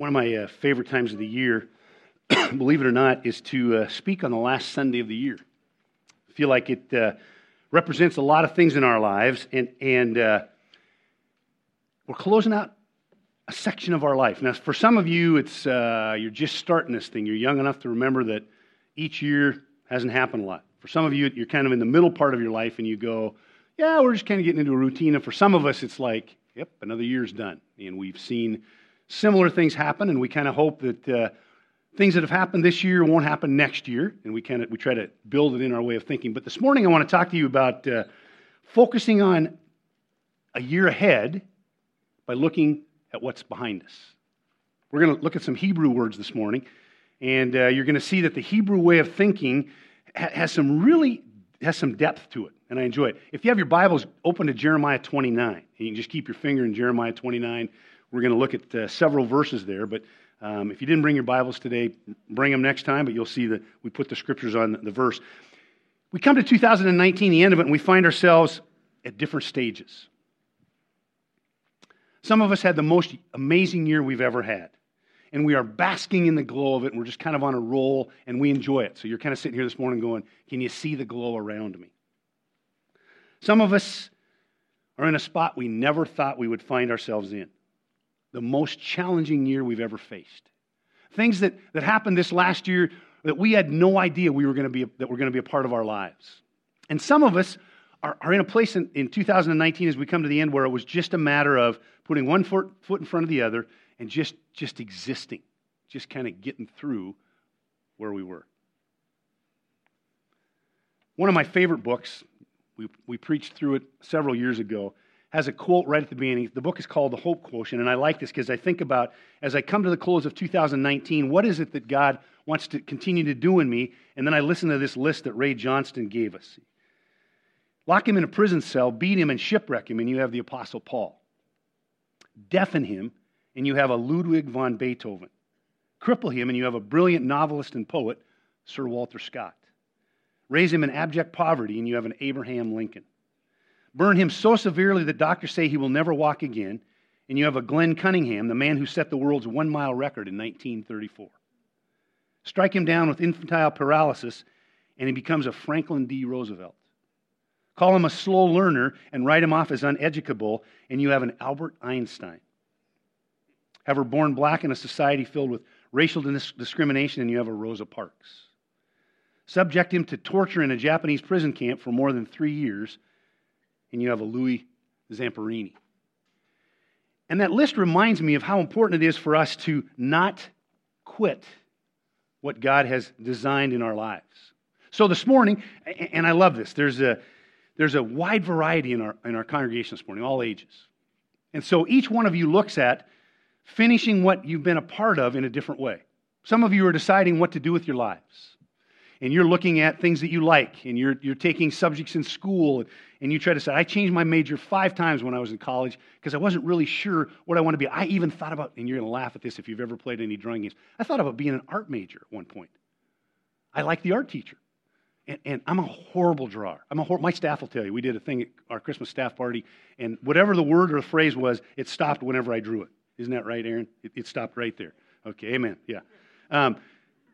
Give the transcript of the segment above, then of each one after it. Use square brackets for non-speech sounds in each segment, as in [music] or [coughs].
One of my uh, favorite times of the year, [clears throat] believe it or not, is to uh, speak on the last Sunday of the year. I feel like it uh, represents a lot of things in our lives, and, and uh, we're closing out a section of our life. Now, for some of you, it's uh, you're just starting this thing. You're young enough to remember that each year hasn't happened a lot. For some of you, you're kind of in the middle part of your life, and you go, "Yeah, we're just kind of getting into a routine." And for some of us, it's like, "Yep, another year's done," and we've seen similar things happen, and we kind of hope that uh, things that have happened this year won't happen next year, and we kind of we try to build it in our way of thinking. But this morning, I want to talk to you about uh, focusing on a year ahead by looking at what's behind us. We're going to look at some Hebrew words this morning, and uh, you're going to see that the Hebrew way of thinking ha- has some really has some depth to it, and I enjoy it. If you have your Bibles, open to Jeremiah 29, and you can just keep your finger in Jeremiah 29. We're going to look at uh, several verses there, but um, if you didn't bring your Bibles today, bring them next time, but you'll see that we put the scriptures on the verse. We come to 2019, the end of it, and we find ourselves at different stages. Some of us had the most amazing year we've ever had, and we are basking in the glow of it, and we're just kind of on a roll, and we enjoy it. So you're kind of sitting here this morning going, Can you see the glow around me? Some of us are in a spot we never thought we would find ourselves in the most challenging year we've ever faced. Things that, that happened this last year that we had no idea we were going to be, that were going to be a part of our lives. And some of us are, are in a place in, in 2019 as we come to the end where it was just a matter of putting one foot, foot in front of the other and just, just existing, just kind of getting through where we were. One of my favorite books, we, we preached through it several years ago, has a quote right at the beginning. The book is called The Hope Quotient, and I like this because I think about as I come to the close of 2019, what is it that God wants to continue to do in me? And then I listen to this list that Ray Johnston gave us. Lock him in a prison cell, beat him, and shipwreck him, and you have the Apostle Paul. Deafen him, and you have a Ludwig von Beethoven. Cripple him, and you have a brilliant novelist and poet, Sir Walter Scott. Raise him in abject poverty, and you have an Abraham Lincoln burn him so severely that doctors say he will never walk again. And you have a Glenn Cunningham, the man who set the world's one mile record in 1934. Strike him down with infantile paralysis, and he becomes a Franklin D. Roosevelt. Call him a slow learner and write him off as uneducable, and you have an Albert Einstein. Have her born black in a society filled with racial discrimination, and you have a Rosa Parks. Subject him to torture in a Japanese prison camp for more than three years, and you have a Louis Zamperini. And that list reminds me of how important it is for us to not quit what God has designed in our lives. So this morning, and I love this, there's a, there's a wide variety in our, in our congregation this morning, all ages. And so each one of you looks at finishing what you've been a part of in a different way. Some of you are deciding what to do with your lives and you're looking at things that you like, and you're, you're taking subjects in school, and you try to say, I changed my major five times when I was in college because I wasn't really sure what I want to be. I even thought about, and you're going to laugh at this if you've ever played any drawing games, I thought about being an art major at one point. I like the art teacher. And, and, I'm a horrible drawer. I'm a hor- my staff will tell you. We did a thing at our Christmas staff party, and whatever the word or the phrase was, it stopped whenever I drew it. Isn't that right, Aaron? It, it stopped right there. Okay, amen. Yeah. Um,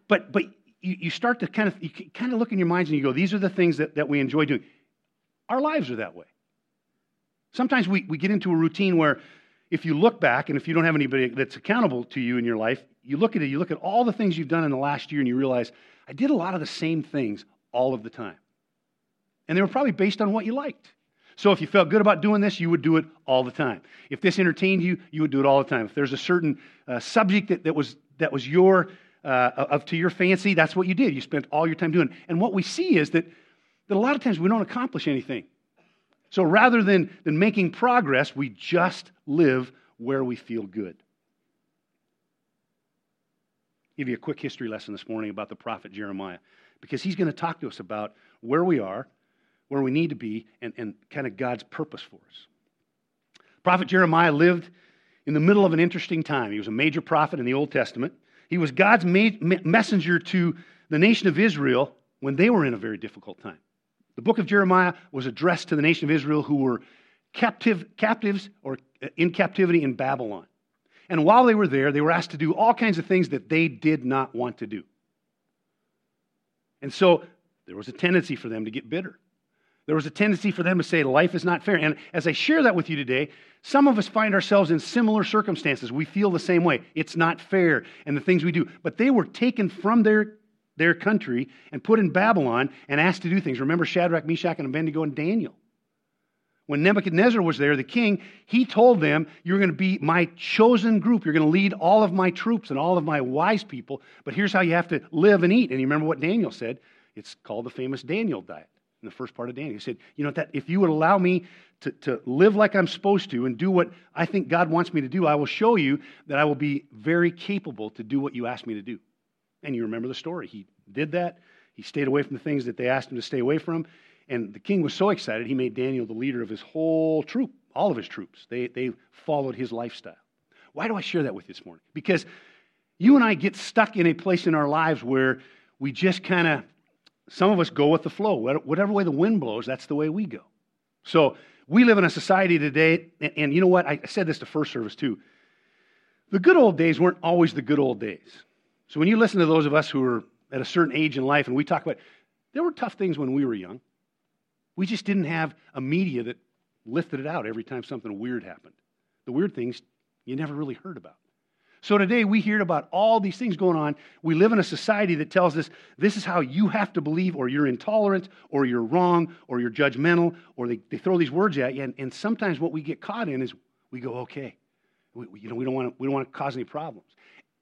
but but you, you start to kind of, you kind of look in your minds and you go, these are the things that, that we enjoy doing. Our lives are that way. Sometimes we, we get into a routine where if you look back and if you don't have anybody that's accountable to you in your life, you look at it, you look at all the things you've done in the last year and you realize, I did a lot of the same things all of the time. And they were probably based on what you liked. So if you felt good about doing this, you would do it all the time. If this entertained you, you would do it all the time. If there's a certain uh, subject that, that, was, that was your uh, of to your fancy, that's what you did. You spent all your time doing. And what we see is that, that a lot of times we don't accomplish anything. So rather than, than making progress, we just live where we feel good. I'll give you a quick history lesson this morning about the prophet Jeremiah, because he's going to talk to us about where we are, where we need to be, and, and kind of God's purpose for us. Prophet Jeremiah lived in the middle of an interesting time. He was a major prophet in the Old Testament. He was God's messenger to the nation of Israel when they were in a very difficult time. The book of Jeremiah was addressed to the nation of Israel who were captive, captives or uh, in captivity in Babylon. And while they were there, they were asked to do all kinds of things that they did not want to do. And so there was a tendency for them to get bitter. There was a tendency for them to say life is not fair. And as I share that with you today, some of us find ourselves in similar circumstances. We feel the same way. It's not fair and the things we do. But they were taken from their, their country and put in Babylon and asked to do things. Remember Shadrach, Meshach, and Abednego and Daniel. When Nebuchadnezzar was there, the king, he told them, You're going to be my chosen group. You're going to lead all of my troops and all of my wise people. But here's how you have to live and eat. And you remember what Daniel said? It's called the famous Daniel diet in the first part of Daniel. He said, You know, that if you would allow me to, to live like I'm supposed to and do what I think God wants me to do, I will show you that I will be very capable to do what you asked me to do. And you remember the story. He did that. He stayed away from the things that they asked him to stay away from. And the king was so excited, he made Daniel the leader of his whole troop, all of his troops. They, they followed his lifestyle. Why do I share that with you this morning? Because you and I get stuck in a place in our lives where we just kind of, some of us go with the flow. Whatever way the wind blows, that's the way we go. So we live in a society today, and, and you know what? I said this to first service too. The good old days weren't always the good old days. So when you listen to those of us who are at a certain age in life and we talk about, there were tough things when we were young. We just didn't have a media that lifted it out every time something weird happened. The weird things you never really heard about. So today we hear about all these things going on. We live in a society that tells us this is how you have to believe, or you're intolerant, or you're wrong, or you're judgmental, or they, they throw these words at you. And, and sometimes what we get caught in is we go, okay, we, you know, we don't, want to, we don't want to cause any problems.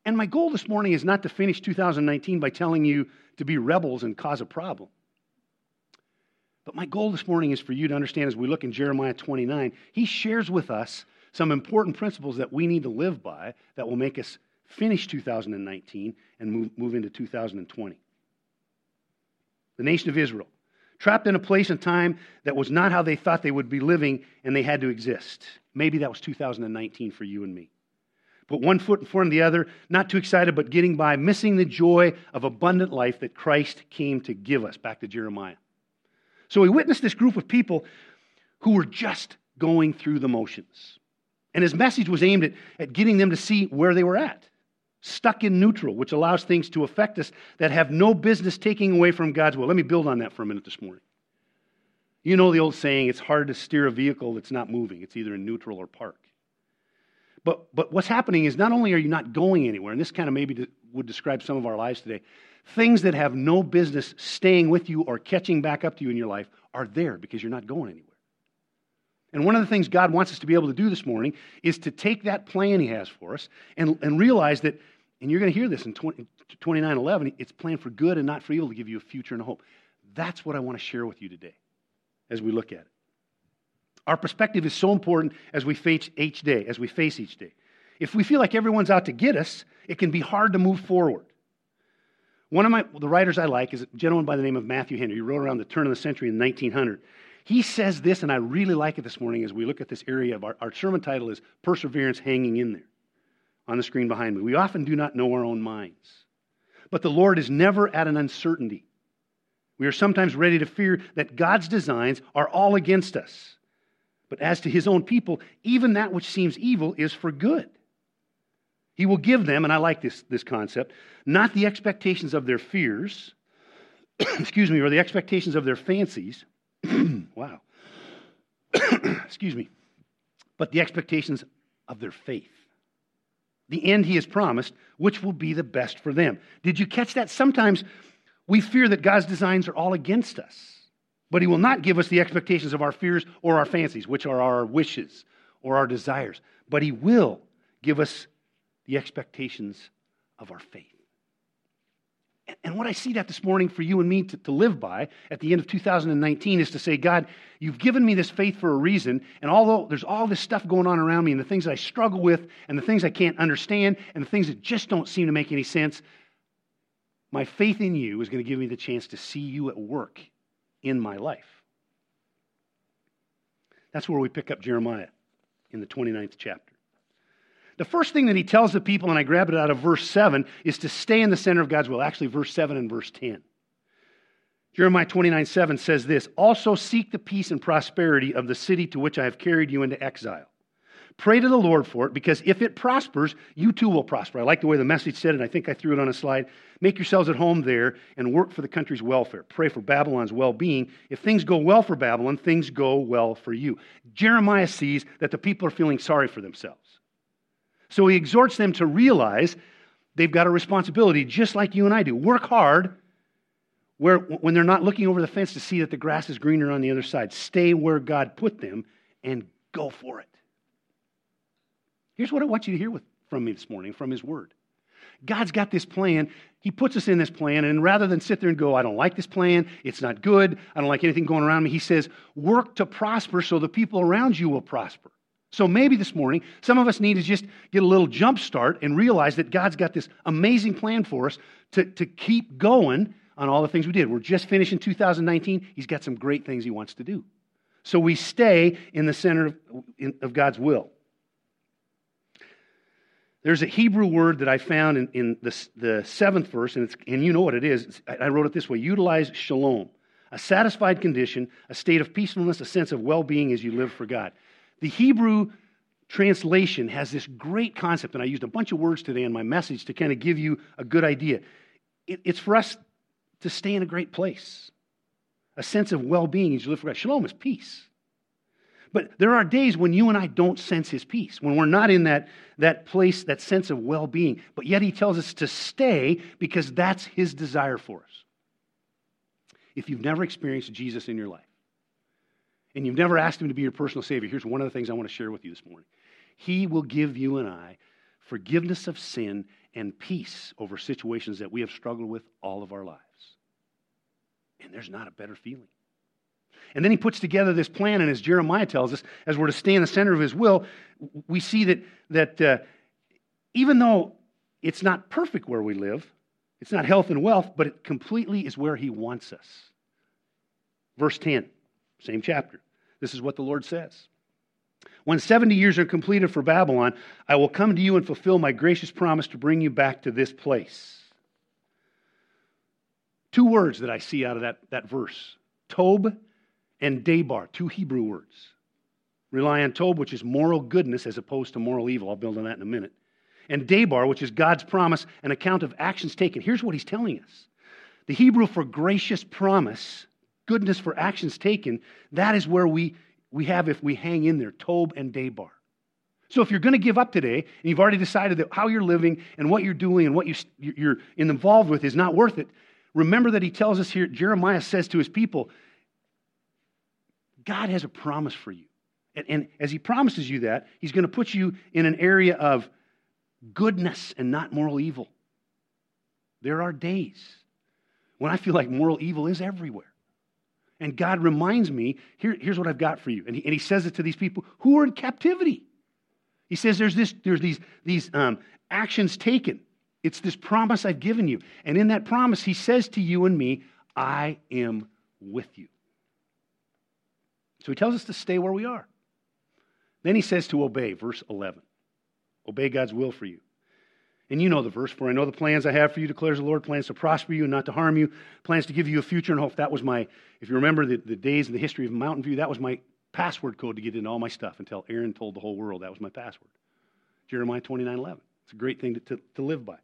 And my goal this morning is not to finish 2019 by telling you to be rebels and cause a problem. But my goal this morning is for you to understand as we look in Jeremiah 29, he shares with us some important principles that we need to live by that will make us finish 2019 and move, move into 2020. The nation of Israel, trapped in a place and time that was not how they thought they would be living and they had to exist. Maybe that was 2019 for you and me. Put one foot in front of the other, not too excited, but getting by, missing the joy of abundant life that Christ came to give us. Back to Jeremiah. So we witnessed this group of people who were just going through the motions. And his message was aimed at, at getting them to see where they were at, stuck in neutral, which allows things to affect us that have no business taking away from God's will. Let me build on that for a minute this morning. You know the old saying, it's hard to steer a vehicle that's not moving, it's either in neutral or park. But, but what's happening is not only are you not going anywhere, and this kind of maybe would describe some of our lives today, Things that have no business staying with you or catching back up to you in your life are there because you're not going anywhere. And one of the things God wants us to be able to do this morning is to take that plan He has for us and, and realize that, and you're going to hear this in 20, 2911, it's planned for good and not for evil to give you a future and a hope. That's what I want to share with you today as we look at it. Our perspective is so important as we face each day, as we face each day. If we feel like everyone's out to get us, it can be hard to move forward. One of my, the writers I like is a gentleman by the name of Matthew Henry. He wrote around the turn of the century in 1900. He says this, and I really like it this morning as we look at this area of our, our sermon title is Perseverance Hanging in There on the screen behind me. We often do not know our own minds, but the Lord is never at an uncertainty. We are sometimes ready to fear that God's designs are all against us. But as to his own people, even that which seems evil is for good. He will give them, and I like this, this concept, not the expectations of their fears, [coughs] excuse me, or the expectations of their fancies. [clears throat] wow. [coughs] excuse me. But the expectations of their faith. The end he has promised, which will be the best for them. Did you catch that? Sometimes we fear that God's designs are all against us, but he will not give us the expectations of our fears or our fancies, which are our wishes or our desires, but he will give us the expectations of our faith. And what I see that this morning for you and me to, to, live by at the end of 2019 is to say, God, you've given me this faith for a reason. And although there's all this stuff going on around me and the things that I struggle with and the things I can't understand and the things that just don't seem to make any sense, my faith in you is going to give me the chance to see you at work in my life. That's where we pick up Jeremiah in the 29th chapter. The first thing that he tells the people, and I grab it out of verse 7, is to stay in the center of God's will. Actually, verse 7 and verse 10. Jeremiah 29 7 says this Also seek the peace and prosperity of the city to which I have carried you into exile. Pray to the Lord for it because if it prospers, you too will prosper. I like the way the message said it. I think I threw it on a slide. Make yourselves at home there and work for the country's welfare. Pray for Babylon's well being. If things go well for Babylon, things go well for you. Jeremiah sees that the people are feeling sorry for themselves. So he exhorts them to realize they've got a responsibility, just like you and I do. Work hard where, when they're not looking over the fence to see that the grass is greener on the other side. Stay where God put them and go for it. Here's what I want you to hear with, from me this morning from His Word. God's got this plan. He puts us in this plan, and rather than sit there and go, I don't like this plan, it's not good, I don't like anything going around me, He says, work to prosper so the people around you will prosper. So maybe this morning, some of us need to just get a little jump start and realize that God's got this amazing plan for us to, to keep going on all the things we did. We're just finishing 2019. He's got some great things He wants to do. So we stay in the center of, in, of God's will. There's a Hebrew word that I found in, in the, the seventh verse, and, and you know what it is. I wrote it this way Utilize shalom, a satisfied condition, a state of peacefulness, a sense of well being as you live for God. The Hebrew translation has this great concept, and I used a bunch of words today in my message to kind of give you a good idea. It, it's for us to stay in a great place, a sense of well being as you live for God. Shalom is peace. But there are days when you and I don't sense his peace, when we're not in that, that place, that sense of well being. But yet he tells us to stay because that's his desire for us. If you've never experienced Jesus in your life and you've never asked him to be your personal Savior, here's one of the things I want to share with you this morning. He will give you and I forgiveness of sin and peace over situations that we have struggled with all of our lives. And there's not a better feeling. And then he puts together this plan, and as Jeremiah tells us, as we're to stay in the center of his will, we see that, that uh, even though it's not perfect where we live, it's not health and wealth, but it completely is where he wants us. Verse 10, same chapter. This is what the Lord says. When 70 years are completed for Babylon, I will come to you and fulfill my gracious promise to bring you back to this place. Two words that I see out of that, that verse Tob and Debar, two Hebrew words. Rely on Tob, which is moral goodness as opposed to moral evil. I'll build on that in a minute. And Debar, which is God's promise, an account of actions taken. Here's what he's telling us the Hebrew for gracious promise, goodness for actions taken, that is where we, we have, if we hang in there, Tob and Debar. So if you're going to give up today, and you've already decided that how you're living and what you're doing and what you, you're involved with is not worth it, remember that he tells us here, Jeremiah says to his people, God has a promise for you. And, and as He promises you that, He's going to put you in an area of goodness and not moral evil. There are days when I feel like moral evil is everywhere. And God reminds me, Here, here's what I've got for you. And he, and he says it to these people who are in captivity. He says there's, this, there's these, these um, actions taken. It's this promise I've given you. And in that promise, he says to you and me, I am with you. So he tells us to stay where we are. Then he says to obey, verse 11. Obey God's will for you. And you know the verse, for I know the plans I have for you, declares the Lord, plans to prosper you and not to harm you, plans to give you a future and hope. That was my, if you remember the, the days and the history of Mountain View, that was my password code to get into all my stuff until Aaron told the whole world that was my password. Jeremiah 29 11. It's a great thing to, to, to live by.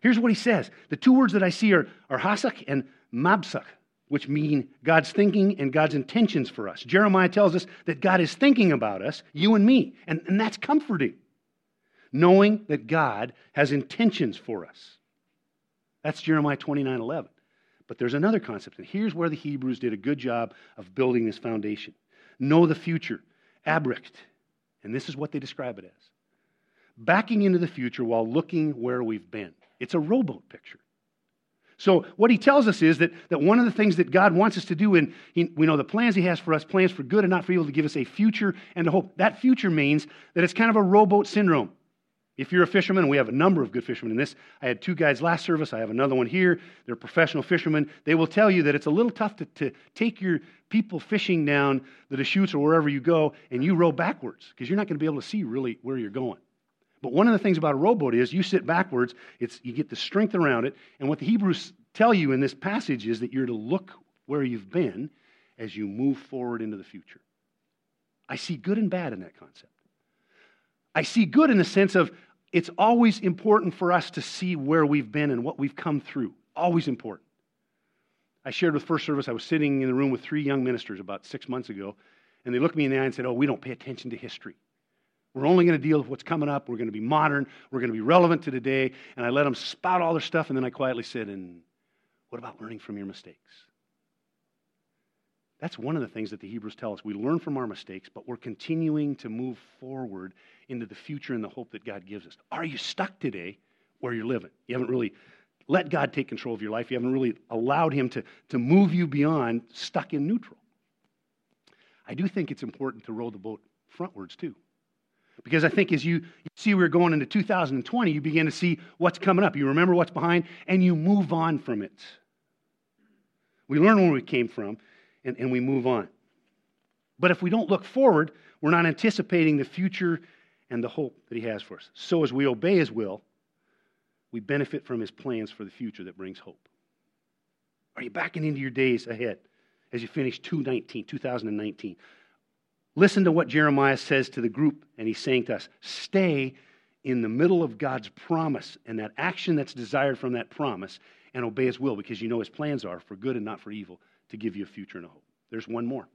Here's what he says. The two words that I see are, are hasak and mabsak which mean God's thinking and God's intentions for us. Jeremiah tells us that God is thinking about us, you and me, and, and that's comforting, knowing that God has intentions for us. That's Jeremiah 29 11. But there's another concept, and here's where the Hebrews did a good job of building this foundation. Know the future, abricht, and this is what they describe it as backing into the future while looking where we've been. It's a rowboat picture. So, what he tells us is that, that one of the things that God wants us to do, and we know the plans he has for us, plans for good and not for evil, to give us a future and a hope. That future means that it's kind of a rowboat syndrome. If you're a fisherman, we have a number of good fishermen in this, I had two guys last service, I have another one here. They're professional fishermen. They will tell you that it's a little tough to, to take your people fishing down the Deschutes or wherever you go and you row backwards because you're not going to be able to see really where you're going. But one of the things about a rowboat is you sit backwards, it's, you get the strength around it. And what the Hebrews tell you in this passage is that you're to look where you've been as you move forward into the future. I see good and bad in that concept. I see good in the sense of it's always important for us to see where we've been and what we've come through. Always important. I shared with First Service, I was sitting in the room with three young ministers about six months ago, and they looked me in the eye and said, Oh, we don't pay attention to history. We're only going to deal with what's coming up. We're going to be modern. We're going to be relevant to today. And I let them spout all their stuff, and then I quietly said, And what about learning from your mistakes? That's one of the things that the Hebrews tell us. We learn from our mistakes, but we're continuing to move forward into the future and the hope that God gives us. Are you stuck today where you're living? You haven't really let God take control of your life. You haven't really allowed Him to, to move you beyond stuck in neutral. I do think it's important to row the boat frontwards too. Because I think as you, see we're going into 2020, you begin to see what's coming up. You remember what's behind, and you move on from it. We learn where we came from, and, and we move on. But if we don't look forward, we're not anticipating the future and the hope that He has for us. So as we obey His will, we benefit from His plans for the future that brings hope. Are you backing into your days ahead as you finish 2019, 2019? Listen to what Jeremiah says to the group, and he's saying to us stay in the middle of God's promise and that action that's desired from that promise and obey his will because you know his plans are for good and not for evil to give you a future and a hope. There's one more.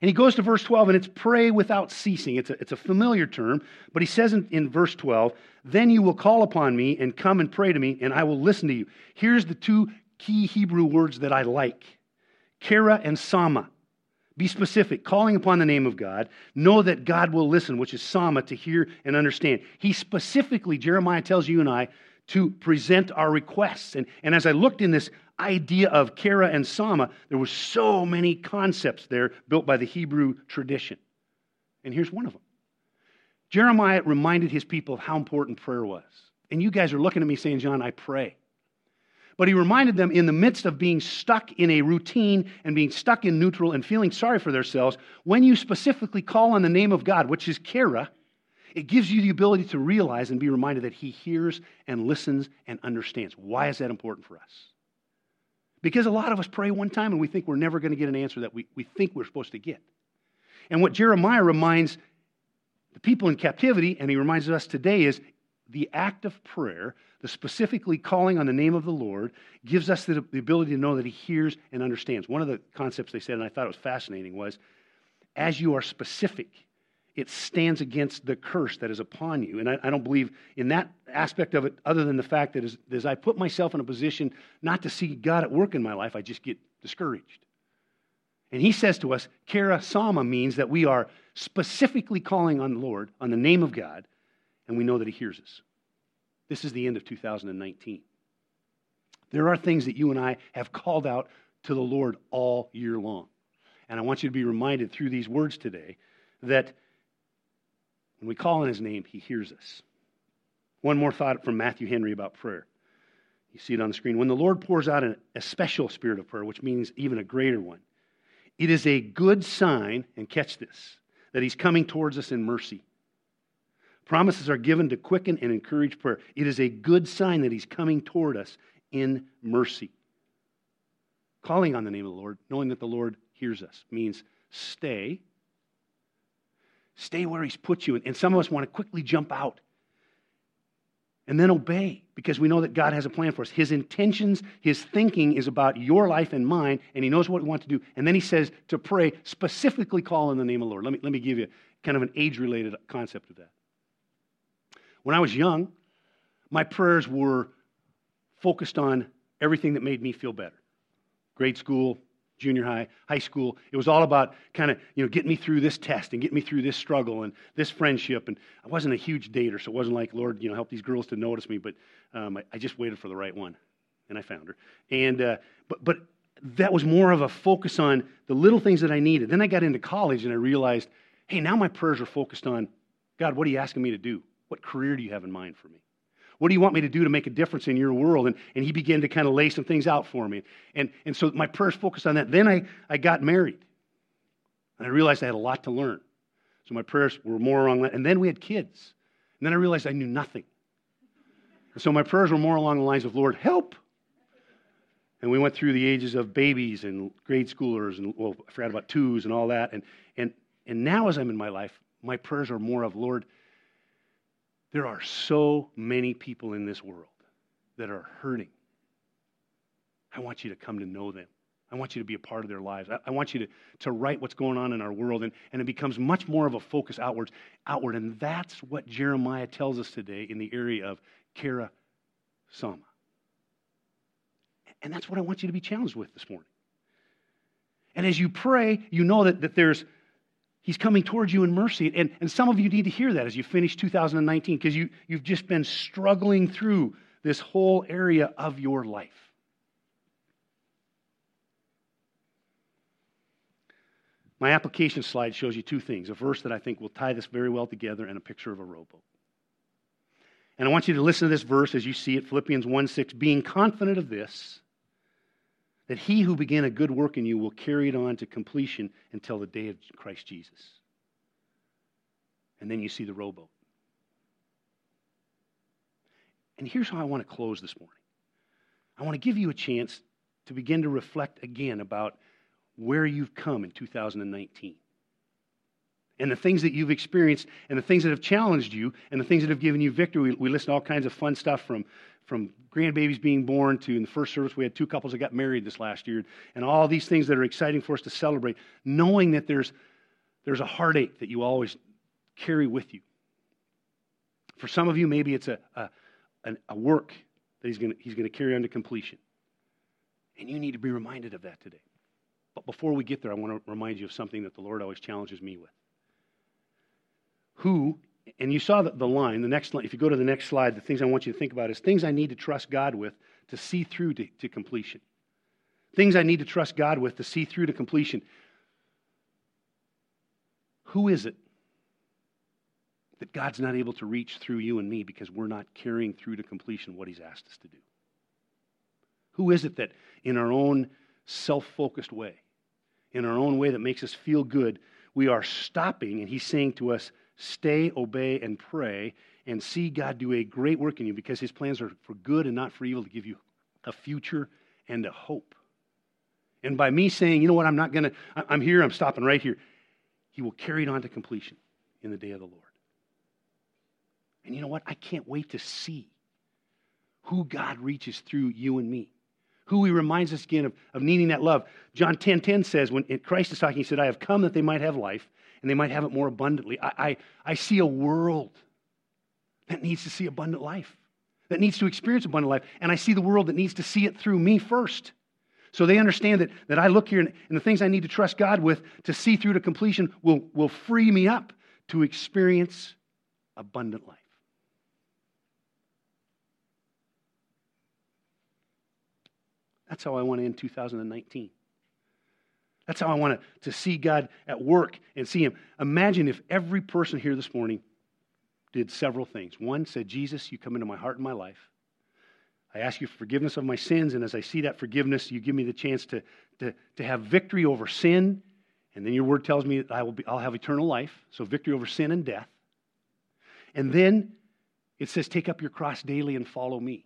And he goes to verse 12, and it's pray without ceasing. It's a, it's a familiar term, but he says in, in verse 12, Then you will call upon me and come and pray to me, and I will listen to you. Here's the two key Hebrew words that I like Kara and Sama. Be specific, calling upon the name of God. Know that God will listen, which is Sama, to hear and understand. He specifically, Jeremiah tells you and I, to present our requests. And, and as I looked in this idea of Kara and Sama, there were so many concepts there built by the Hebrew tradition. And here's one of them. Jeremiah reminded his people of how important prayer was. And you guys are looking at me saying, John, I pray. But he reminded them in the midst of being stuck in a routine and being stuck in neutral and feeling sorry for themselves, when you specifically call on the name of God, which is Kara, it gives you the ability to realize and be reminded that he hears and listens and understands. Why is that important for us? Because a lot of us pray one time and we think we're never going to get an answer that we, we think we're supposed to get. And what Jeremiah reminds the people in captivity, and he reminds us today, is the act of prayer, the specifically calling on the name of the Lord, gives us the, the, ability to know that He hears and understands. One of the concepts they said, and I thought it was fascinating, was as you are specific, it stands against the curse that is upon you. And I, I don't believe in that aspect of it, other than the fact that as, as I put myself in a position not to see God at work in my life, I just get discouraged. And he says to us, Kara Sama means that we are specifically calling on the Lord, on the name of God, and we know that He hears us. This is the end of 2019. There are things that you and I have called out to the Lord all year long. And I want you to be reminded through these words today that when we call on His name, He hears us. One more thought from Matthew Henry about prayer. You see it on the screen. When the Lord pours out a special spirit of prayer, which means even a greater one, it is a good sign, and catch this, that He's coming towards us in mercy. Promises are given to quicken and encourage prayer. It is a good sign that He's coming toward us in mercy. Calling on the name of the Lord, knowing that the Lord hears us, means stay. Stay where He's put you. And some of us want to quickly jump out and then obey because we know that God has a plan for us. His intentions, His thinking is about your life and mine, and He knows what we want to do. And then He says to pray, specifically call in the name of the Lord. Let me, let me give you kind of an age related concept of that. When I was young, my prayers were focused on everything that made me feel better. Grade school, junior high, high school. It was all about kind of, you know, getting me through this test and getting me through this struggle and this friendship. And I wasn't a huge dater, so it wasn't like, Lord, you know, help these girls to notice me. But um, I, I, just waited for the right one, and I found her. And uh, but but that was more of a focus on the little things that I needed. Then I got into college and I realized, hey, now my prayers are focused on, God, what are you asking me to do? What career do you have in mind for me? What do you want me to do to make a difference in your world? And, and he began to kind of lay some things out for me. And, and so my prayers focused on that. Then I, I got married. And I realized I had a lot to learn. So my prayers were more along that. And then we had kids. And then I realized I knew nothing. And so my prayers were more along the lines of, Lord, help. And we went through the ages of babies and grade schoolers and, well, I forgot about twos and all that. And, and, and now as I'm in my life, my prayers are more of, Lord, there are so many people in this world that are hurting. I want you to come to know them. I want you to be a part of their lives. I, I want you to, to write what's going on in our world, and, and it becomes much more of a focus outwards, outward. And that's what Jeremiah tells us today in the area of Kara Sama. And that's what I want you to be challenged with this morning. And as you pray, you know that, that there's He's coming towards you in mercy. And, and some of you need to hear that as you finish 2019 because you, you've just been struggling through this whole area of your life. My application slide shows you two things a verse that I think will tie this very well together and a picture of a rowboat. And I want you to listen to this verse as you see it Philippians 1 6. Being confident of this, that he who began a good work in you will carry it on to completion until the day of Christ Jesus. And then you see the rowboat. And here's how I want to close this morning I want to give you a chance to begin to reflect again about where you've come in 2019 and the things that you've experienced and the things that have challenged you and the things that have given you victory. We, listen to all kinds of fun stuff from, from grandbabies being born to in the first service we had two couples that got married this last year and all these things that are exciting for us to celebrate knowing that there's, there's a heartache that you always carry with you. For some of you, maybe it's a, a, a work that he's going he's gonna carry on to completion. And you need to be reminded of that today. But before we get there, I want to remind you of something that the Lord always challenges me with. Who, and you saw the, line, the next line, if you go to the next slide, the things I want you to think about is things I need to trust God with to see through to, to completion. Things I need to trust God with to see through to completion. Who is it that God's not able to reach through you and me because we're not carrying through to completion what He's asked us to do? Who is it that in our own self focused way, in our own way that makes us feel good, we are stopping, and he's saying to us, stay, obey, and pray, and see God do a great work in you because his plans are for good and not for evil to give you a future and a hope. And by me saying, you know what, I'm not going to, I'm here, I'm stopping right here, he will carry it on to completion in the day of the Lord. And you know what? I can't wait to see who God reaches through you and me who he reminds us again of, of needing that love. John 10 10 says, when Christ is talking, he said, I have come that they might have life and they might have it more abundantly. I, I, I see a world that needs to see abundant life, that needs to experience abundant life. And I see the world that needs to see it through me first. So they understand that, that I look here and, and the things I need to trust God with to see through to completion will, will free me up to experience abundant life. That's how I want to end 2019. That's how I want to, to see God at work and see Him. Imagine if every person here this morning did several things. One said, Jesus, you come into my heart and my life. I ask you for forgiveness of my sins, and as I see that forgiveness, you give me the chance to, to, to have victory over sin. And then your word tells me that I will be, I'll have eternal life. So victory over sin and death. And then it says, take up your cross daily and follow me.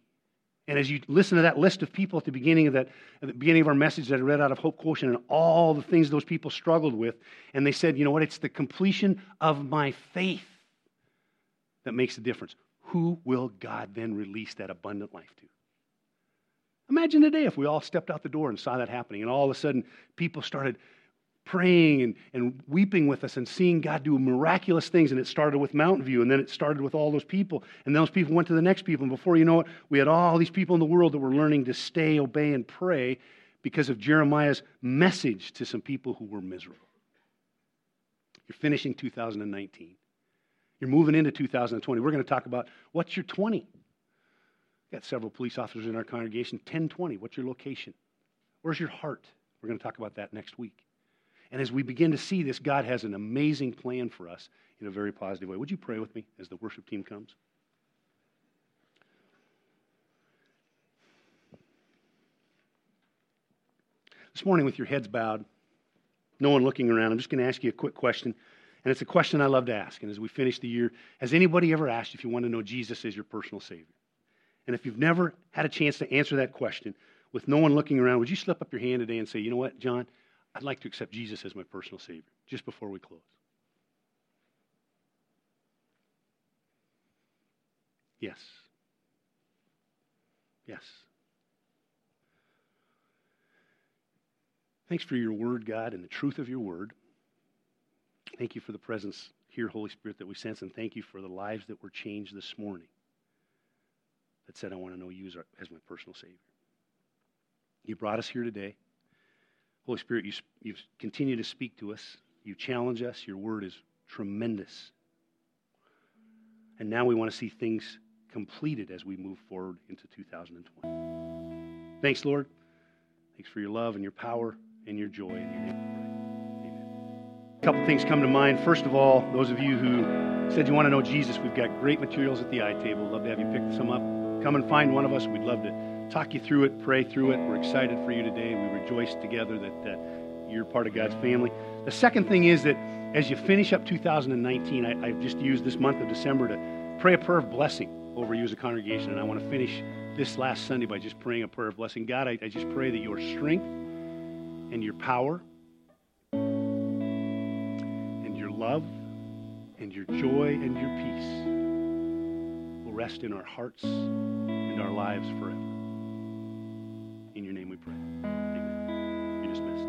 And as you listen to that list of people at the beginning of that, at the beginning of our message that I read out of Hope Quotient and all the things those people struggled with, and they said, you know what, it's the completion of my faith that makes the difference. Who will God then release that abundant life to? Imagine today if we all stepped out the door and saw that happening, and all of a sudden people started praying and, and weeping with us and seeing God do miraculous things. And it started with Mountain View, and then it started with all those people. And those people went to the next people. And before you know it, we had all these people in the world that were learning to stay, obey, and pray because of Jeremiah's message to some people who were miserable. You're finishing 2019. You're moving into 2020. We're going to talk about what's your 20. We've got several police officers in our congregation. 1020, what's your location? Where's your heart? We're going to talk about that next week. And as we begin to see this, God has an amazing plan for us in a very positive way. Would you pray with me as the worship team comes? This morning, with your heads bowed, no one looking around, I'm just going to ask you a quick question. And it's a question I love to ask. And as we finish the year, has anybody ever asked if you want to know Jesus as your personal Savior? And if you've never had a chance to answer that question with no one looking around, would you slip up your hand today and say, you know what, John? I'd like to accept Jesus as my personal Savior, just before we close. Yes. Yes. Thanks for your word, God, and the truth of your word. Thank you for the presence here, Holy Spirit, that we sense, and thank you for the lives that were changed this morning that said, I want to know you as, my personal Savior. You brought us here today. Holy Spirit, you, you continue to speak to us. You challenge us. Your word is tremendous. And now we want to see things completed as we move forward into 2020. Thanks, Lord. Thanks for your love and your power and your joy in your name. Amen. A couple things come to mind. First of all, those of you who said you want to know Jesus, we've got great materials at the I table. Love to have you pick some up. Come and find one of us. We'd love to talk you through it, pray through it. We're excited for you today. We rejoice together that you're part of God's family. The second thing is that as you finish up 2019, I, I've just used this month of December to pray a prayer of blessing over you as a congregation. And I want to finish this last Sunday by just praying a prayer of blessing. God, I, I just pray that your strength and your power and your love and your joy and your peace will rest in our hearts and our lives forever. Pray. Amen. You're dismissed.